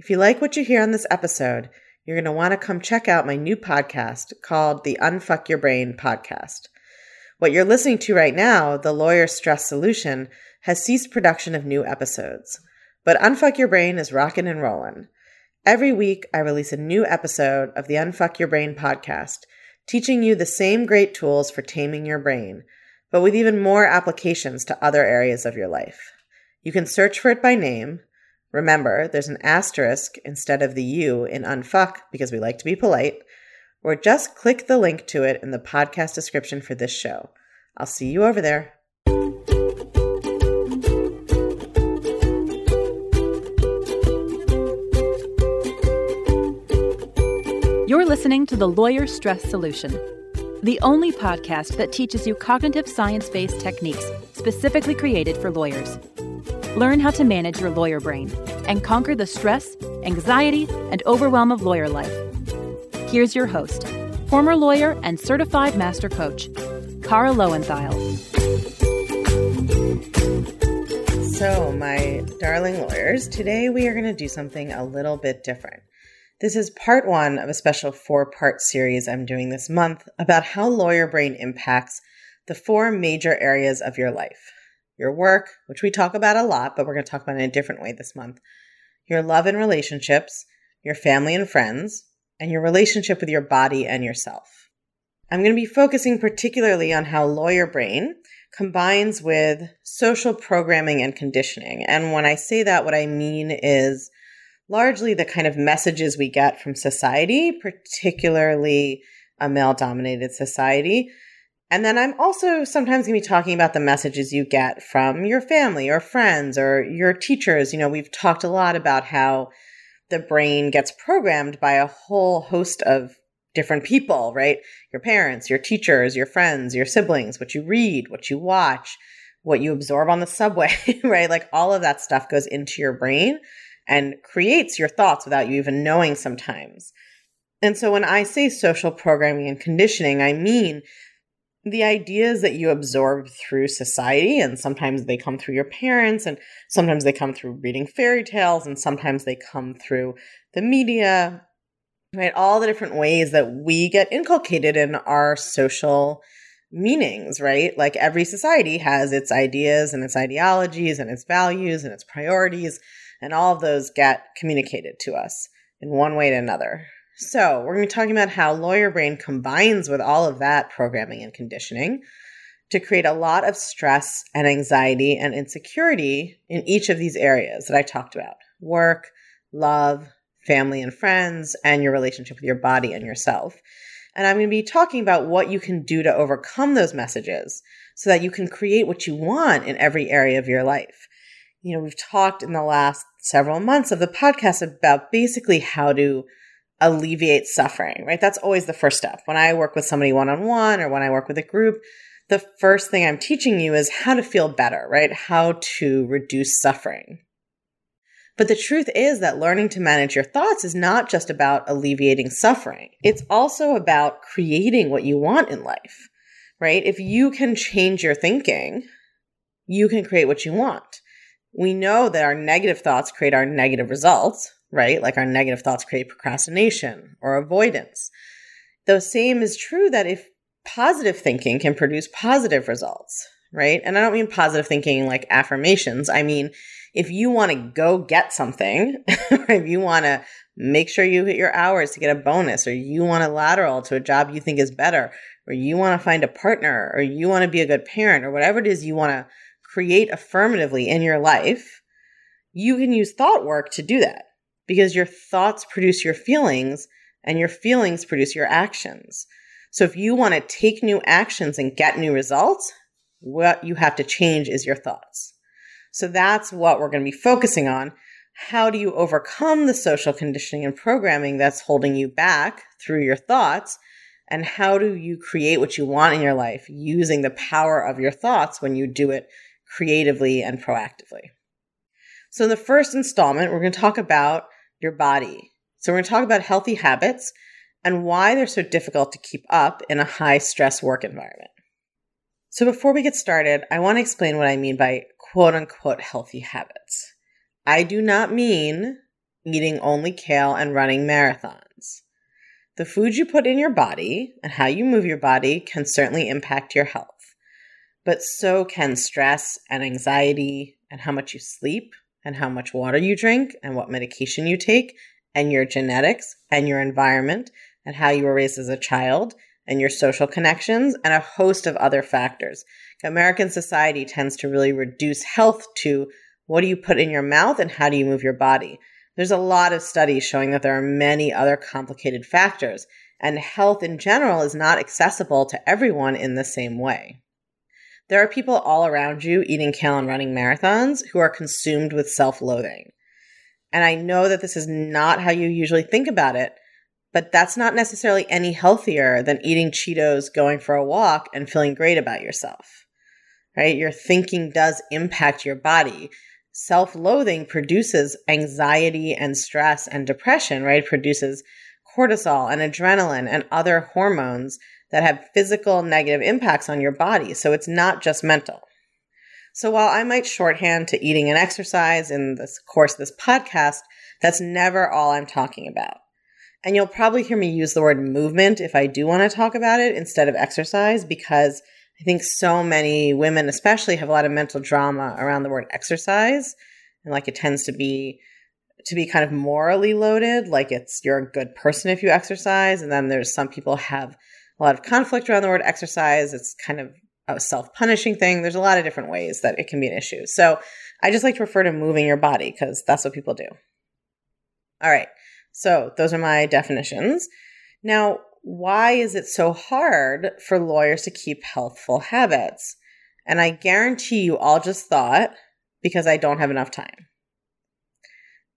If you like what you hear on this episode, you're going to want to come check out my new podcast called the Unfuck Your Brain podcast. What you're listening to right now, The Lawyer Stress Solution, has ceased production of new episodes. But Unfuck Your Brain is rocking and rolling. Every week, I release a new episode of the Unfuck Your Brain podcast, teaching you the same great tools for taming your brain, but with even more applications to other areas of your life. You can search for it by name. Remember, there's an asterisk instead of the U in Unfuck because we like to be polite or just click the link to it in the podcast description for this show. I'll see you over there. You're listening to The Lawyer Stress Solution, the only podcast that teaches you cognitive science based techniques specifically created for lawyers. Learn how to manage your lawyer brain and conquer the stress, anxiety, and overwhelm of lawyer life Here's your host, former lawyer and certified master coach, Kara Loewentheil. So, my darling lawyers, today we are going to do something a little bit different. This is part one of a special four part series I'm doing this month about how lawyer brain impacts the four major areas of your life your work, which we talk about a lot, but we're going to talk about in a different way this month, your love and relationships, your family and friends, and your relationship with your body and yourself. I'm going to be focusing particularly on how lawyer brain combines with social programming and conditioning. And when I say that, what I mean is largely the kind of messages we get from society, particularly a male dominated society. And then I'm also sometimes going to be talking about the messages you get from your family or friends or your teachers. You know, we've talked a lot about how the brain gets programmed by a whole host of different people, right? Your parents, your teachers, your friends, your siblings, what you read, what you watch, what you absorb on the subway, right? Like all of that stuff goes into your brain and creates your thoughts without you even knowing sometimes. And so when I say social programming and conditioning, I mean the ideas that you absorb through society and sometimes they come through your parents and sometimes they come through reading fairy tales and sometimes they come through the media right? All the different ways that we get inculcated in our social meanings right? Like every society has its ideas and its ideologies and its values and its priorities and all of those get communicated to us in one way or another so, we're going to be talking about how Lawyer Brain combines with all of that programming and conditioning to create a lot of stress and anxiety and insecurity in each of these areas that I talked about work, love, family and friends, and your relationship with your body and yourself. And I'm going to be talking about what you can do to overcome those messages so that you can create what you want in every area of your life. You know, we've talked in the last several months of the podcast about basically how to alleviate suffering, right? That's always the first step. When I work with somebody one on one or when I work with a group, the first thing I'm teaching you is how to feel better, right? How to reduce suffering. But the truth is that learning to manage your thoughts is not just about alleviating suffering. It's also about creating what you want in life, right? If you can change your thinking, you can create what you want. We know that our negative thoughts create our negative results, right? Like our negative thoughts create procrastination or avoidance. The same is true that if positive thinking can produce positive results, right? And I don't mean positive thinking like affirmations. I mean, if you want to go get something, if you want to make sure you hit your hours to get a bonus, or you want a lateral to a job you think is better, or you want to find a partner, or you want to be a good parent, or whatever it is you want to create affirmatively in your life, you can use thought work to do that because your thoughts produce your feelings and your feelings produce your actions. So if you want to take new actions and get new results, what you have to change is your thoughts. So that's what we're going to be focusing on. How do you overcome the social conditioning and programming that's holding you back through your thoughts? And how do you create what you want in your life using the power of your thoughts when you do it creatively and proactively? So in the first installment, we're going to talk about your body. So, we're going to talk about healthy habits and why they're so difficult to keep up in a high stress work environment. So, before we get started, I want to explain what I mean by quote unquote healthy habits. I do not mean eating only kale and running marathons. The food you put in your body and how you move your body can certainly impact your health, but so can stress and anxiety and how much you sleep and how much water you drink and what medication you take and your genetics and your environment and how you were raised as a child and your social connections and a host of other factors. American society tends to really reduce health to what do you put in your mouth and how do you move your body? There's a lot of studies showing that there are many other complicated factors, and health in general is not accessible to everyone in the same way. There are people all around you eating kale and running marathons who are consumed with self loathing. And I know that this is not how you usually think about it, but that's not necessarily any healthier than eating Cheetos, going for a walk, and feeling great about yourself. Right? Your thinking does impact your body. Self loathing produces anxiety and stress and depression, right? It produces cortisol and adrenaline and other hormones that have physical negative impacts on your body. So it's not just mental. So while I might shorthand to eating and exercise in this course of this podcast, that's never all I'm talking about. And you'll probably hear me use the word movement if I do want to talk about it instead of exercise because I think so many women, especially, have a lot of mental drama around the word exercise. And like it tends to be to be kind of morally loaded, like it's you're a good person if you exercise. And then there's some people have a lot of conflict around the word exercise. It's kind of a self punishing thing. There's a lot of different ways that it can be an issue. So I just like to refer to moving your body because that's what people do. All right. So those are my definitions. Now, why is it so hard for lawyers to keep healthful habits? And I guarantee you all just thought because I don't have enough time.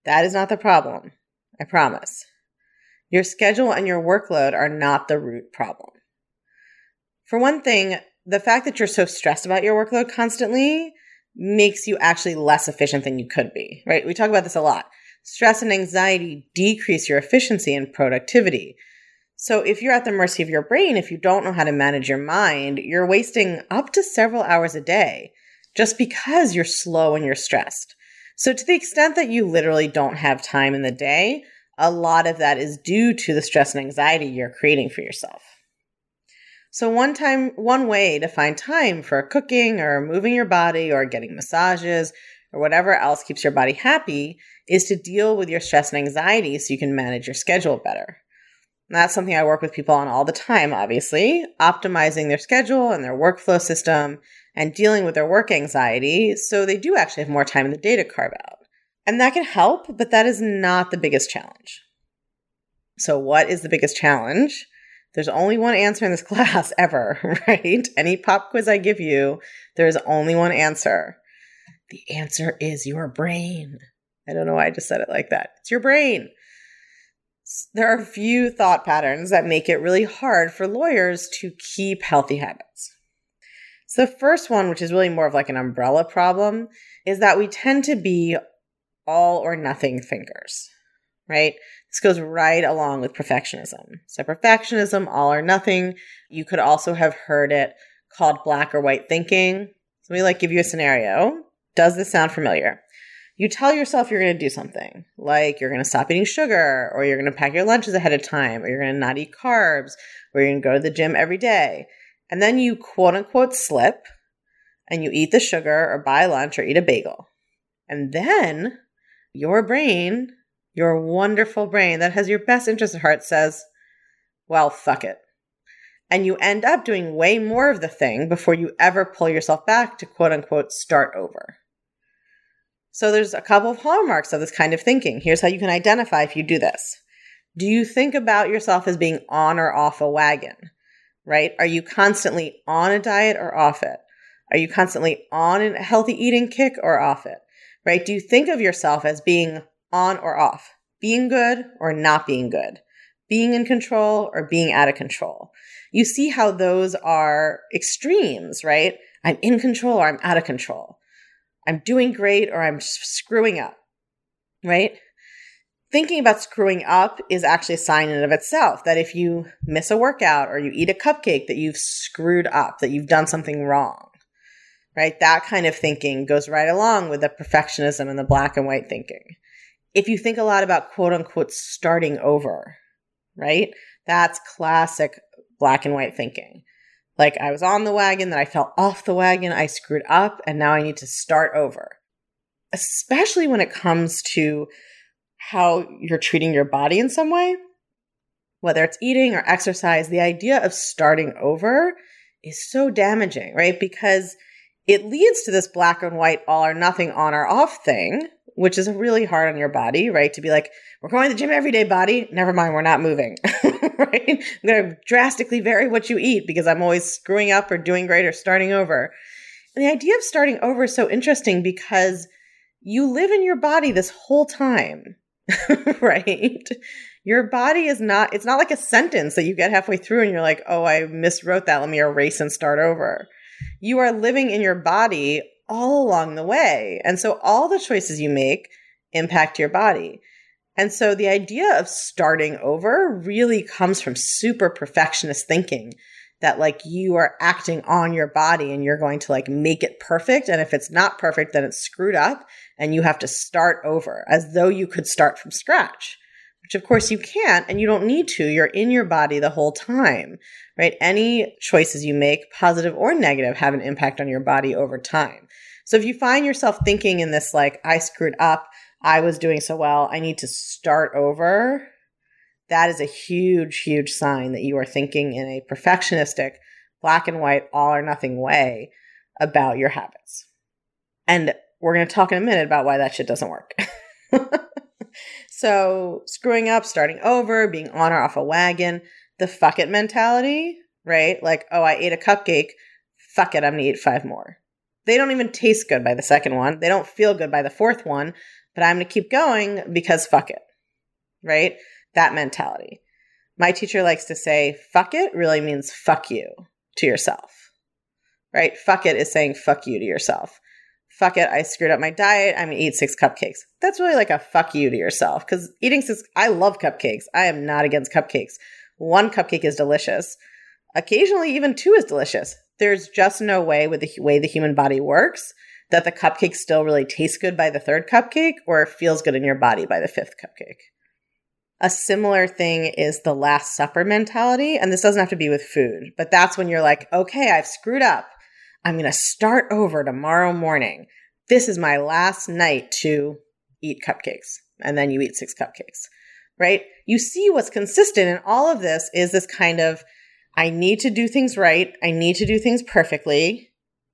That is not the problem. I promise. Your schedule and your workload are not the root problem. For one thing, the fact that you're so stressed about your workload constantly makes you actually less efficient than you could be, right? We talk about this a lot. Stress and anxiety decrease your efficiency and productivity. So if you're at the mercy of your brain, if you don't know how to manage your mind, you're wasting up to several hours a day just because you're slow and you're stressed. So to the extent that you literally don't have time in the day, a lot of that is due to the stress and anxiety you're creating for yourself. So one time, one way to find time for cooking or moving your body or getting massages or whatever else keeps your body happy is to deal with your stress and anxiety so you can manage your schedule better. And that's something I work with people on all the time, obviously, optimizing their schedule and their workflow system and dealing with their work anxiety so they do actually have more time in the day to carve out. And that can help, but that is not the biggest challenge. So, what is the biggest challenge? There's only one answer in this class ever, right? Any pop quiz I give you, there's only one answer. The answer is your brain. I don't know why I just said it like that. It's your brain. There are a few thought patterns that make it really hard for lawyers to keep healthy habits. So, the first one, which is really more of like an umbrella problem, is that we tend to be all or nothing thinkers, right? This goes right along with perfectionism. So, perfectionism, all or nothing. You could also have heard it called black or white thinking. So, me like give you a scenario. Does this sound familiar? You tell yourself you're going to do something, like you're going to stop eating sugar, or you're going to pack your lunches ahead of time, or you're going to not eat carbs, or you're going to go to the gym every day. And then you quote unquote slip and you eat the sugar or buy lunch or eat a bagel. And then your brain, your wonderful brain that has your best interest at heart says, well, fuck it. And you end up doing way more of the thing before you ever pull yourself back to quote unquote start over. So there's a couple of hallmarks of this kind of thinking. Here's how you can identify if you do this. Do you think about yourself as being on or off a wagon? Right? Are you constantly on a diet or off it? Are you constantly on a healthy eating kick or off it? Right? Do you think of yourself as being on or off, being good or not being good, being in control or being out of control? You see how those are extremes, right? I'm in control or I'm out of control. I'm doing great or I'm screwing up, right? Thinking about screwing up is actually a sign in and of itself that if you miss a workout or you eat a cupcake that you've screwed up, that you've done something wrong right? That kind of thinking goes right along with the perfectionism and the black and white thinking. if you think a lot about quote unquote starting over, right? That's classic black and white thinking. Like I was on the wagon, then I fell off the wagon, I screwed up, and now I need to start over. Especially when it comes to how you're treating your body in some way, whether it's eating or exercise, the idea of starting over is so damaging, right? Because it leads to this black and white all or nothing on or off thing, which is really hard on your body, right? To be like, we're going to the gym every day, body. Never mind, we're not moving, right? I'm going to drastically vary what you eat because I'm always screwing up or doing great or starting over. And the idea of starting over is so interesting because you live in your body this whole time, right? Your body is not, it's not like a sentence that you get halfway through and you're like, oh, I miswrote that. Let me erase and start over. You are living in your body all along the way. And so all the choices you make impact your body. And so the idea of starting over really comes from super perfectionist thinking that like you are acting on your body and you're going to like make it perfect. And if it's not perfect, then it's screwed up and you have to start over as though you could start from scratch, which of course you can't and you don't need to. You're in your body the whole time, right? Any choices you make, positive or negative, have an impact on your body over time. So if you find yourself thinking in this, like, I screwed up, I was doing so well, I need to start over, that is a huge, huge sign that you are thinking in a perfectionistic, black and white, all or nothing way about your habits. And we're going to talk in a minute about why that shit doesn't work. so, screwing up, starting over, being on or off a wagon, the fuck it mentality, right? Like, oh, I ate a cupcake. Fuck it, I'm to eat five more. They don't even taste good by the second one. They don't feel good by the fourth one, but I'm to keep going because fuck it. Right? That mentality. My teacher likes to say, fuck it really means fuck you to yourself. Right? Fuck it is saying fuck you to yourself. Fuck it, I screwed up my diet. I'm to eat six cupcakes. That's really like a fuck you to yourself because eating six, I love cupcakes. I am not against cupcakes. One cupcake is delicious. Occasionally, even two is delicious there's just no way with the way the human body works that the cupcake still really tastes good by the third cupcake or feels good in your body by the fifth cupcake. A similar thing is the Last Supper mentality. And this doesn't have to be with food, but that's when you're like, okay, I've screwed up. I'm going to start over tomorrow morning. This is my last night to eat cupcakes. And then you eat six cupcakes, right? You see what's consistent in all of this is this kind of I need to do things right. I need to do things perfectly.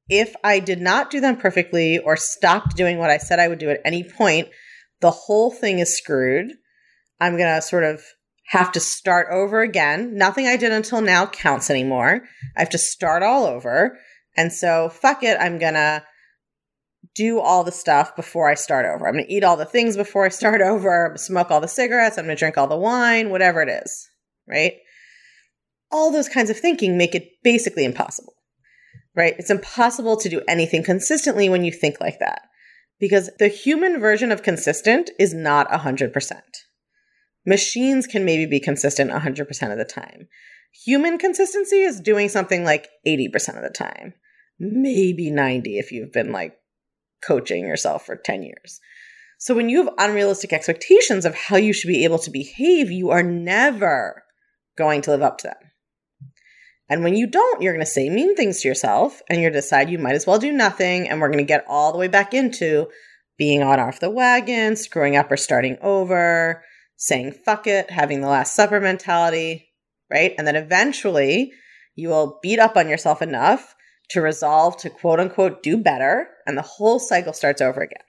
If I did not do them perfectly or stopped doing what I said I would do at any point, the whole thing is screwed. I'm going to sort of have to start over again. Nothing I did until now counts anymore. I have to start all over. And so, fuck it. I'm to do all the stuff before I start over. I'm to eat all the things before I start over, smoke all the cigarettes, I'm to drink all the wine, whatever it is. Right all those kinds of thinking make it basically impossible, right? It's impossible to do anything consistently when you think like that because the human version of consistent is not 100%. Machines can maybe be consistent 100% of the time. Human consistency is doing something like 80% of the time, maybe 90 if you've been like coaching yourself for 10 years. So when you have unrealistic expectations of how you should be able to behave, you are never going to live up to them. And when you don't, you're going to say mean things to yourself and you're decide you might as well do nothing. And we're going to get all the way back into being on off the wagon, screwing up or starting over, saying fuck it, having the last supper mentality, right? And then eventually you will beat up on yourself enough to resolve to quote unquote do better. And the whole cycle starts over again.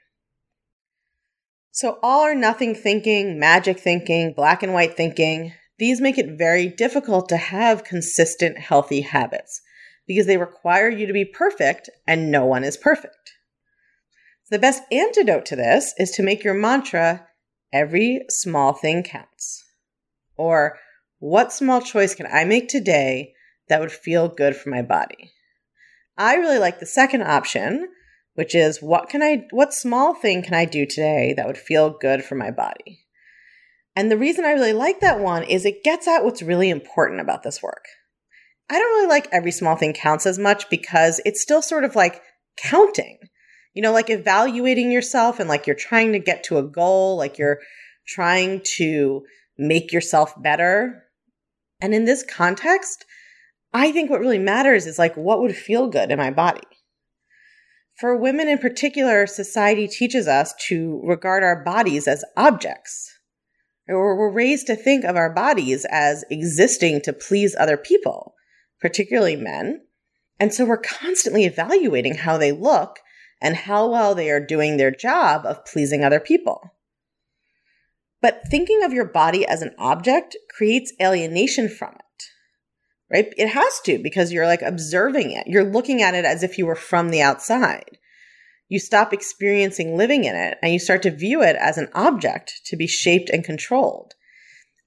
So all or nothing thinking, magic thinking, black and white thinking, these make it very difficult to have consistent, healthy habits because they require you to be perfect and no one is perfect. The best antidote to this is to make your mantra every small thing counts. Or what small choice can I make today that would feel good for my body? I really like the second option, which is what can I what small thing can I do today that would feel good for my body? And the reason I really like that one is it gets at what's really important about this work. I don't really like every small thing counts as much because it's still sort of like counting. You know, like evaluating yourself and like you're trying to get to a goal, like you're trying to make yourself better. And in this context, I think what really matters is like what would feel good in my body. For women in particular, society teaches us to regard our bodies as objects. Or we're raised to think of our bodies as existing to please other people, particularly men. And so we're constantly evaluating how they look and how well they are doing their job of pleasing other people. But thinking of your body as an object creates alienation from it, right? It has to because you're like observing it. You're looking at it as if you were from the outside. You stop experiencing living in it and you start to view it as an object to be shaped and controlled.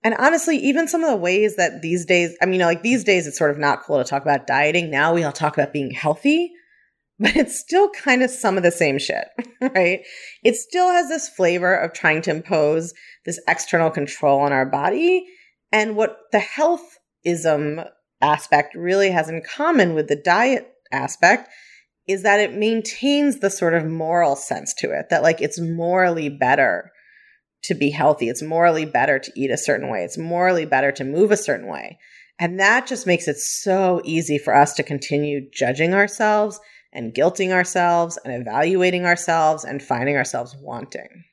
And honestly, even some of the ways that these days, I mean, you know, like these days, it's sort of not cool to talk about dieting. Now we all talk about being healthy, but it's still kind of some of the same shit, right? It still has this flavor of trying to impose this external control on our body. And what the healthism aspect really has in common with the diet aspect is that it maintains the sort of moral sense to it that like it's morally better to be healthy. It's morally better to eat a certain way. It's morally better to move a certain way. And that just makes it so easy for us to continue judging ourselves and guilting ourselves and evaluating ourselves and finding ourselves wanting.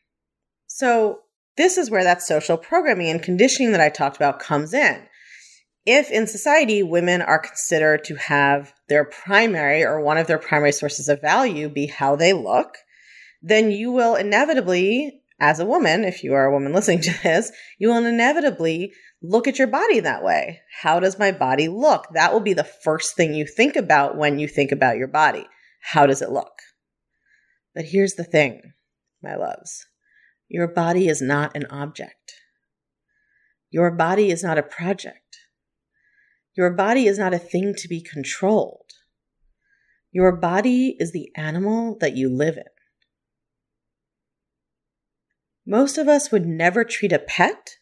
So, this is where that social programming and conditioning that I talked about comes in if in society women are considered to have their primary or one of their primary sources of value be how they look, then you will inevitably, as a woman, if you are a woman listening to this, you will inevitably look at your body that way. How does my body look? That will be the first thing you think about when you think about your body. How does it look? But here's the thing, my loves your body is not an object. Your body is not a project. Your body is not a thing to be controlled. Your body is the animal that you live in. Most of us would never treat a pet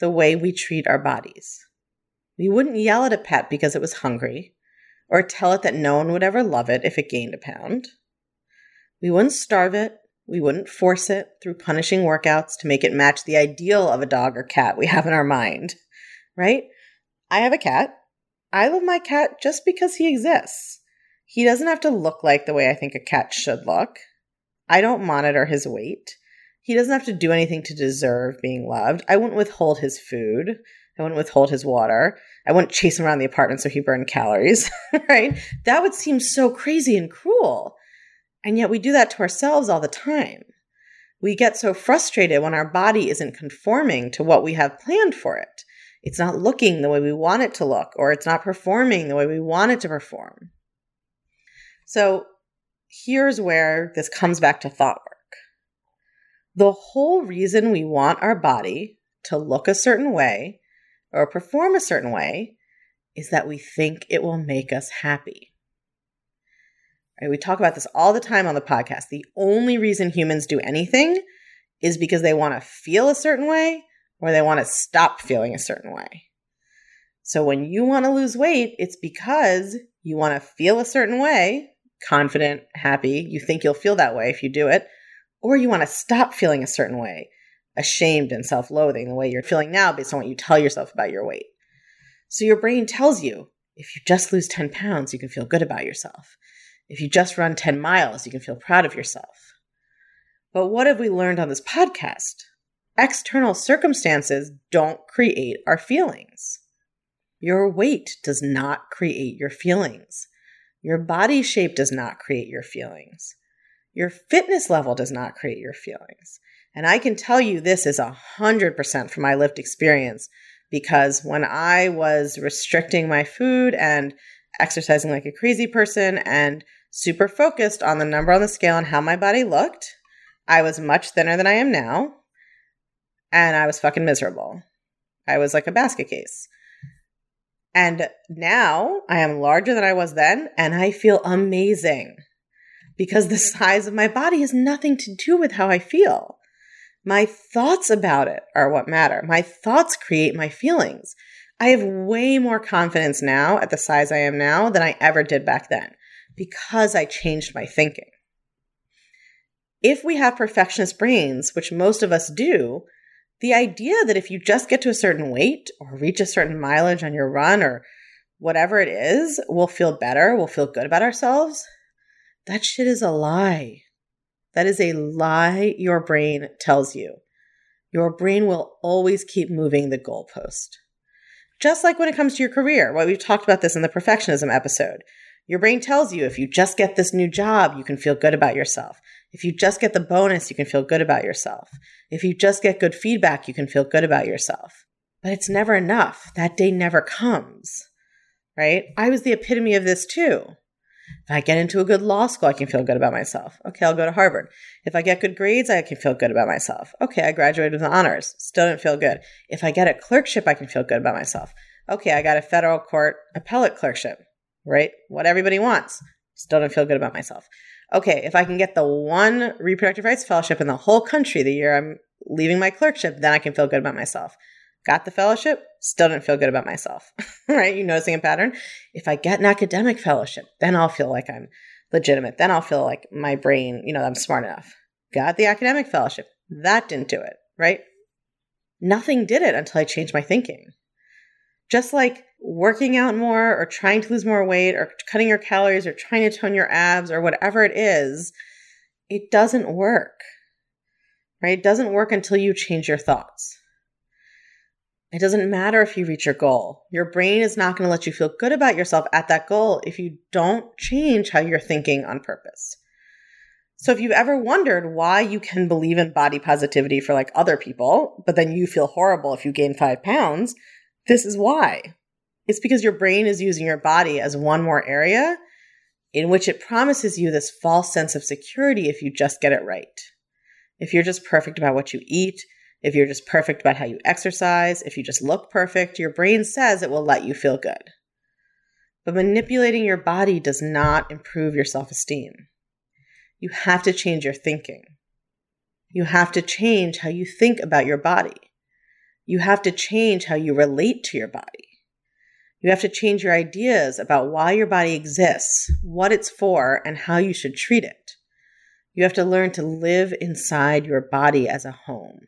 the way we treat our bodies. We wouldn't yell at a pet because it was hungry, or tell it that no one would ever love it if it gained a pound. We wouldn't starve it. We wouldn't force it through punishing workouts to make it match the ideal of a dog or cat we have in our mind, right? I have a cat. I love my cat just because he exists. He doesn't have to look like the way I think a cat should look. I don't monitor his weight. He doesn't have to do anything to deserve being loved. I wouldn't withhold his food. I wouldn't withhold his water. I wouldn't chase him around the apartment so he burned calories, right? That would seem so crazy and cruel. And yet we do that to ourselves all the time. We get so frustrated when our body isn't conforming to what we have planned for it it's not looking the way we want it to look, or it's not performing the way we want it to perform. So here's where this comes back to thought work. The whole reason we want our body to look a certain way or perform a certain way is that we think it will make us happy. Right? We talk about this all the time on the podcast. The only reason humans do anything is because they want to feel a certain way or they want to stop feeling a certain way. So when you want to lose weight, it's because you want to feel a certain way, confident, happy. You think you'll feel that way if you do it, or you want to stop feeling a certain way, ashamed and self loathing the way you're feeling now based on what you tell yourself about your weight. So your brain tells you if you just lose 10 pounds, you can feel good about yourself. If you just run 10 miles, you can feel proud of yourself. But what have we learned on this podcast? External circumstances don't create our feelings. Your weight does not create your feelings. Your body shape does not create your feelings. Your fitness level does not create your feelings. And I can tell you this is a hundred percent from my lived experience because when I was restricting my food and exercising like a crazy person and super focused on the number on the scale and how my body looked, I was much thinner than I am now and I was fucking miserable. I was like a basket case. And now I am larger than I was then, and I feel amazing because the size of my body has nothing to do with how I feel. My thoughts about it are what matter. My thoughts create my feelings. I have way more confidence now at the size I am now than I ever did back then because I changed my thinking. if we have perfectionist brains, which most of us do, the idea that if you just get to a certain weight or reach a certain mileage on your run or whatever it is, we'll feel better, we'll feel good about ourselves, that shit is a lie. That is a lie your brain tells you. Your brain will always keep moving the goalpost. Just like when it comes to your career, well, we've talked about this in the perfectionism episode. Your brain tells you if you just get this new job, you can feel good about yourself. If you just get the bonus, you can feel good about yourself. If you just get good feedback, you can feel good about yourself. But it's never enough. That day never comes, right? I was the epitome of this too. If I get into a good law school, I can feel good about myself. Okay, I'll go to Harvard. If I get good grades, I can feel good about myself. Okay, I graduated with honors. Still didn't feel good. If I get a clerkship, I can feel good about myself. Okay, I got a federal court appellate clerkship, right? What everybody wants. Still didn't feel good about myself. Okay, if I can get the one reproductive rights fellowship in the whole country the year I'm leaving my clerkship, then I can feel good about myself. Got the fellowship, still didn't feel good about myself, right? You noticing a pattern? If I get an academic fellowship, then I'll feel like I'm legitimate. Then I'll feel like my brain, you know, I'm smart enough. Got the academic fellowship. That didn't do it, right? Nothing did it until I changed my thinking. Just like working out more or trying to lose more weight or cutting your calories or trying to tone your abs or whatever it is, it doesn't work, right? It doesn't work until you change your thoughts. It doesn't matter if you reach your goal. Your brain is not going to let you feel good about yourself at that goal if you don't change how you're thinking on purpose. So if you've ever wondered why you can believe in body positivity for like other people, but then you feel horrible if you gain five pounds, this is why. It's because your brain is using your body as one more area in which it promises you this false sense of security if you just get it right. If you're just perfect about what you eat, if you're just perfect about how you exercise, if you just look perfect, your brain says it will let you feel good. But manipulating your body does not improve your self esteem. You have to change your thinking. You have to change how you think about your body. You have to change how you relate to your body. You have to change your ideas about why your body exists, what it's for, and how you should treat it. You have to learn to live inside your body as a home.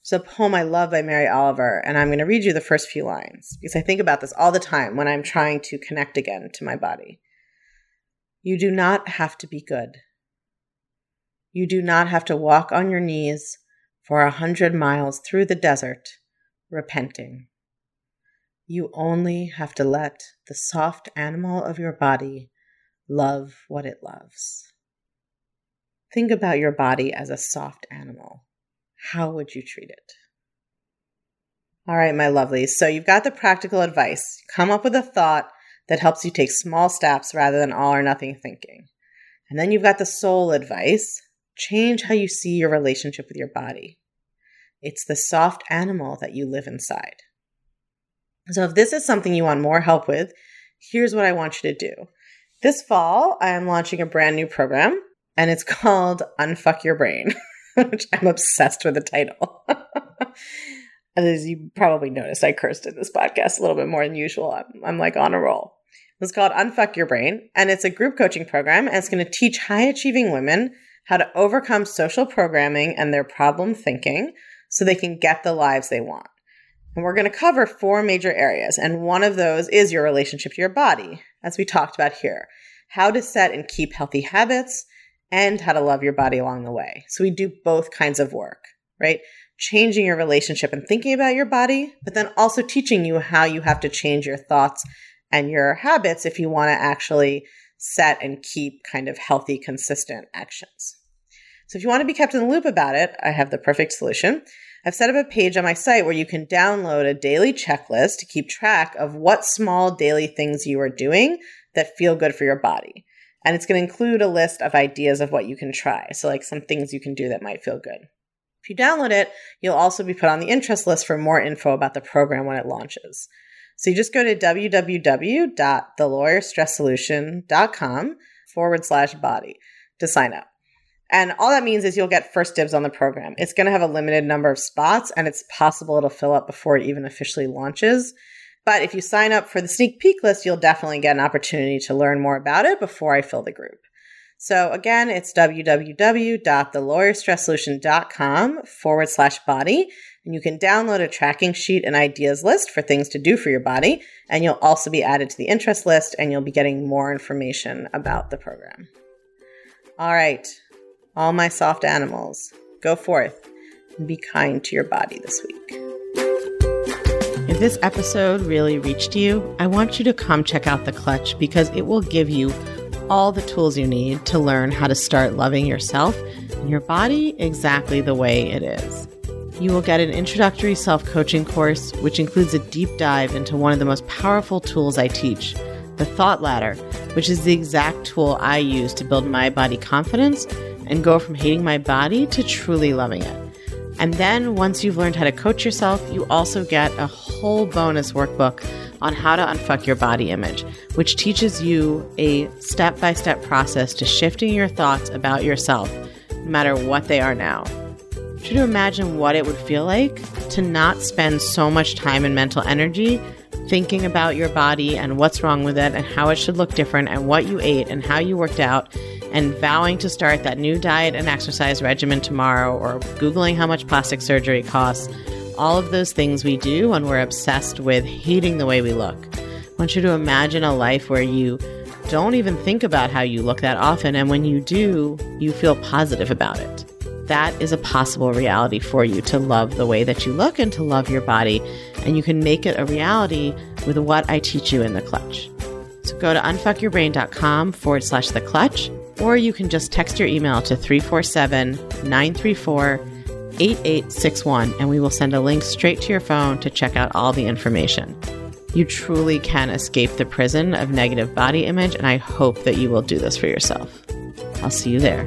It's a poem I love by Mary Oliver, and I'm going to read you the first few lines because I think about this all the time when I'm trying to connect again to my body. You do not have to be good. You do not have to walk on your knees for a hundred miles through the desert, repenting. You only have to let the soft animal of your body love what it loves. Think about your body as a soft animal how would you treat it? All right, my lovelies. So you've got the practical advice. Come up with a thought that helps you take small steps rather than all or nothing thinking. And then you've got the soul advice. Change how you see your relationship with your body. It's the soft animal that you live inside. So if this is something you want more help with, here's what I want you to do. This fall, I am launching a brand new program and it's called Unfuck Your Brain. which I'm obsessed with the title. As you probably noticed, I cursed in this podcast a little bit more than usual. I'm, I'm like on a roll. It's called Unfuck Your Brain, and it's a group coaching program, and it's going to teach high achieving women how to overcome social programming and their problem thinking so they can get the lives they want. And we're going to cover four major areas, and one of those is your relationship to your body, as we talked about here. How to set and keep healthy habits, and how to love your body along the way. So we do both kinds of work, right? Changing your relationship and thinking about your body, but then also teaching you how you have to change your thoughts and your habits if you want to actually set and keep kind of healthy, consistent actions. So if you want to be kept in the loop about it, I have the perfect solution. I've set up a page on my site where you can download a daily checklist to keep track of what small daily things you are doing that feel good for your body. And it's going to include a list of ideas of what you can try. So, like some things you can do that might feel good. If you download it, you'll also be put on the interest list for more info about the program when it launches. So you just go to www.thelawyerstresssolution.com forward slash body to sign up. And all that means is you'll get first dibs on the program. It's going to have a limited number of spots and it's possible it'll fill up before it even officially launches. But if you sign up for the sneak peek list, you'll definitely get an opportunity to learn more about it before I fill the group. So again, it's www.thelawyerstresssolution.com forward slash body. And you can download a tracking sheet and ideas list for things to do for your body. And you'll also be added to the interest list and you'll be getting more information about the program. All right, all my soft animals, go forth and be kind to your body this week. If this episode really reached you, I want you to come check out The Clutch because it will give you all the tools you need to learn how to start loving yourself and your body exactly the way it is. You will get an introductory self coaching course, which includes a deep dive into one of the most powerful tools I teach the Thought Ladder, which is the exact tool I use to build my body confidence and go from hating my body to truly loving it. And then once you've learned how to coach yourself, you also get a whole bonus workbook on how to unfuck your body image, which teaches you a step by step process to shifting your thoughts about yourself, no matter what they are now. Try to imagine what it would feel like to not spend so much time and mental energy thinking about your body and what's wrong with it and how it should look different and what you ate and how you worked out and vowing to start that new diet and exercise regimen tomorrow or Googling how much plastic surgery costs. All of those things we do when we're obsessed with hating the way we look. I want you to imagine a life where you don't even think about how you look that often, and when you do, you feel positive about it. That is a possible reality for you to love the way that you look and to love your body. And you can make it a reality with what I teach you in the clutch. So go to unfuckyourbrain.com forward slash the clutch or you can just text your email to 347 934 8861 and we will send a link straight to your phone to check out all the information. You truly can escape the prison of negative body image, and I hope that you will do this for yourself. I'll see you there.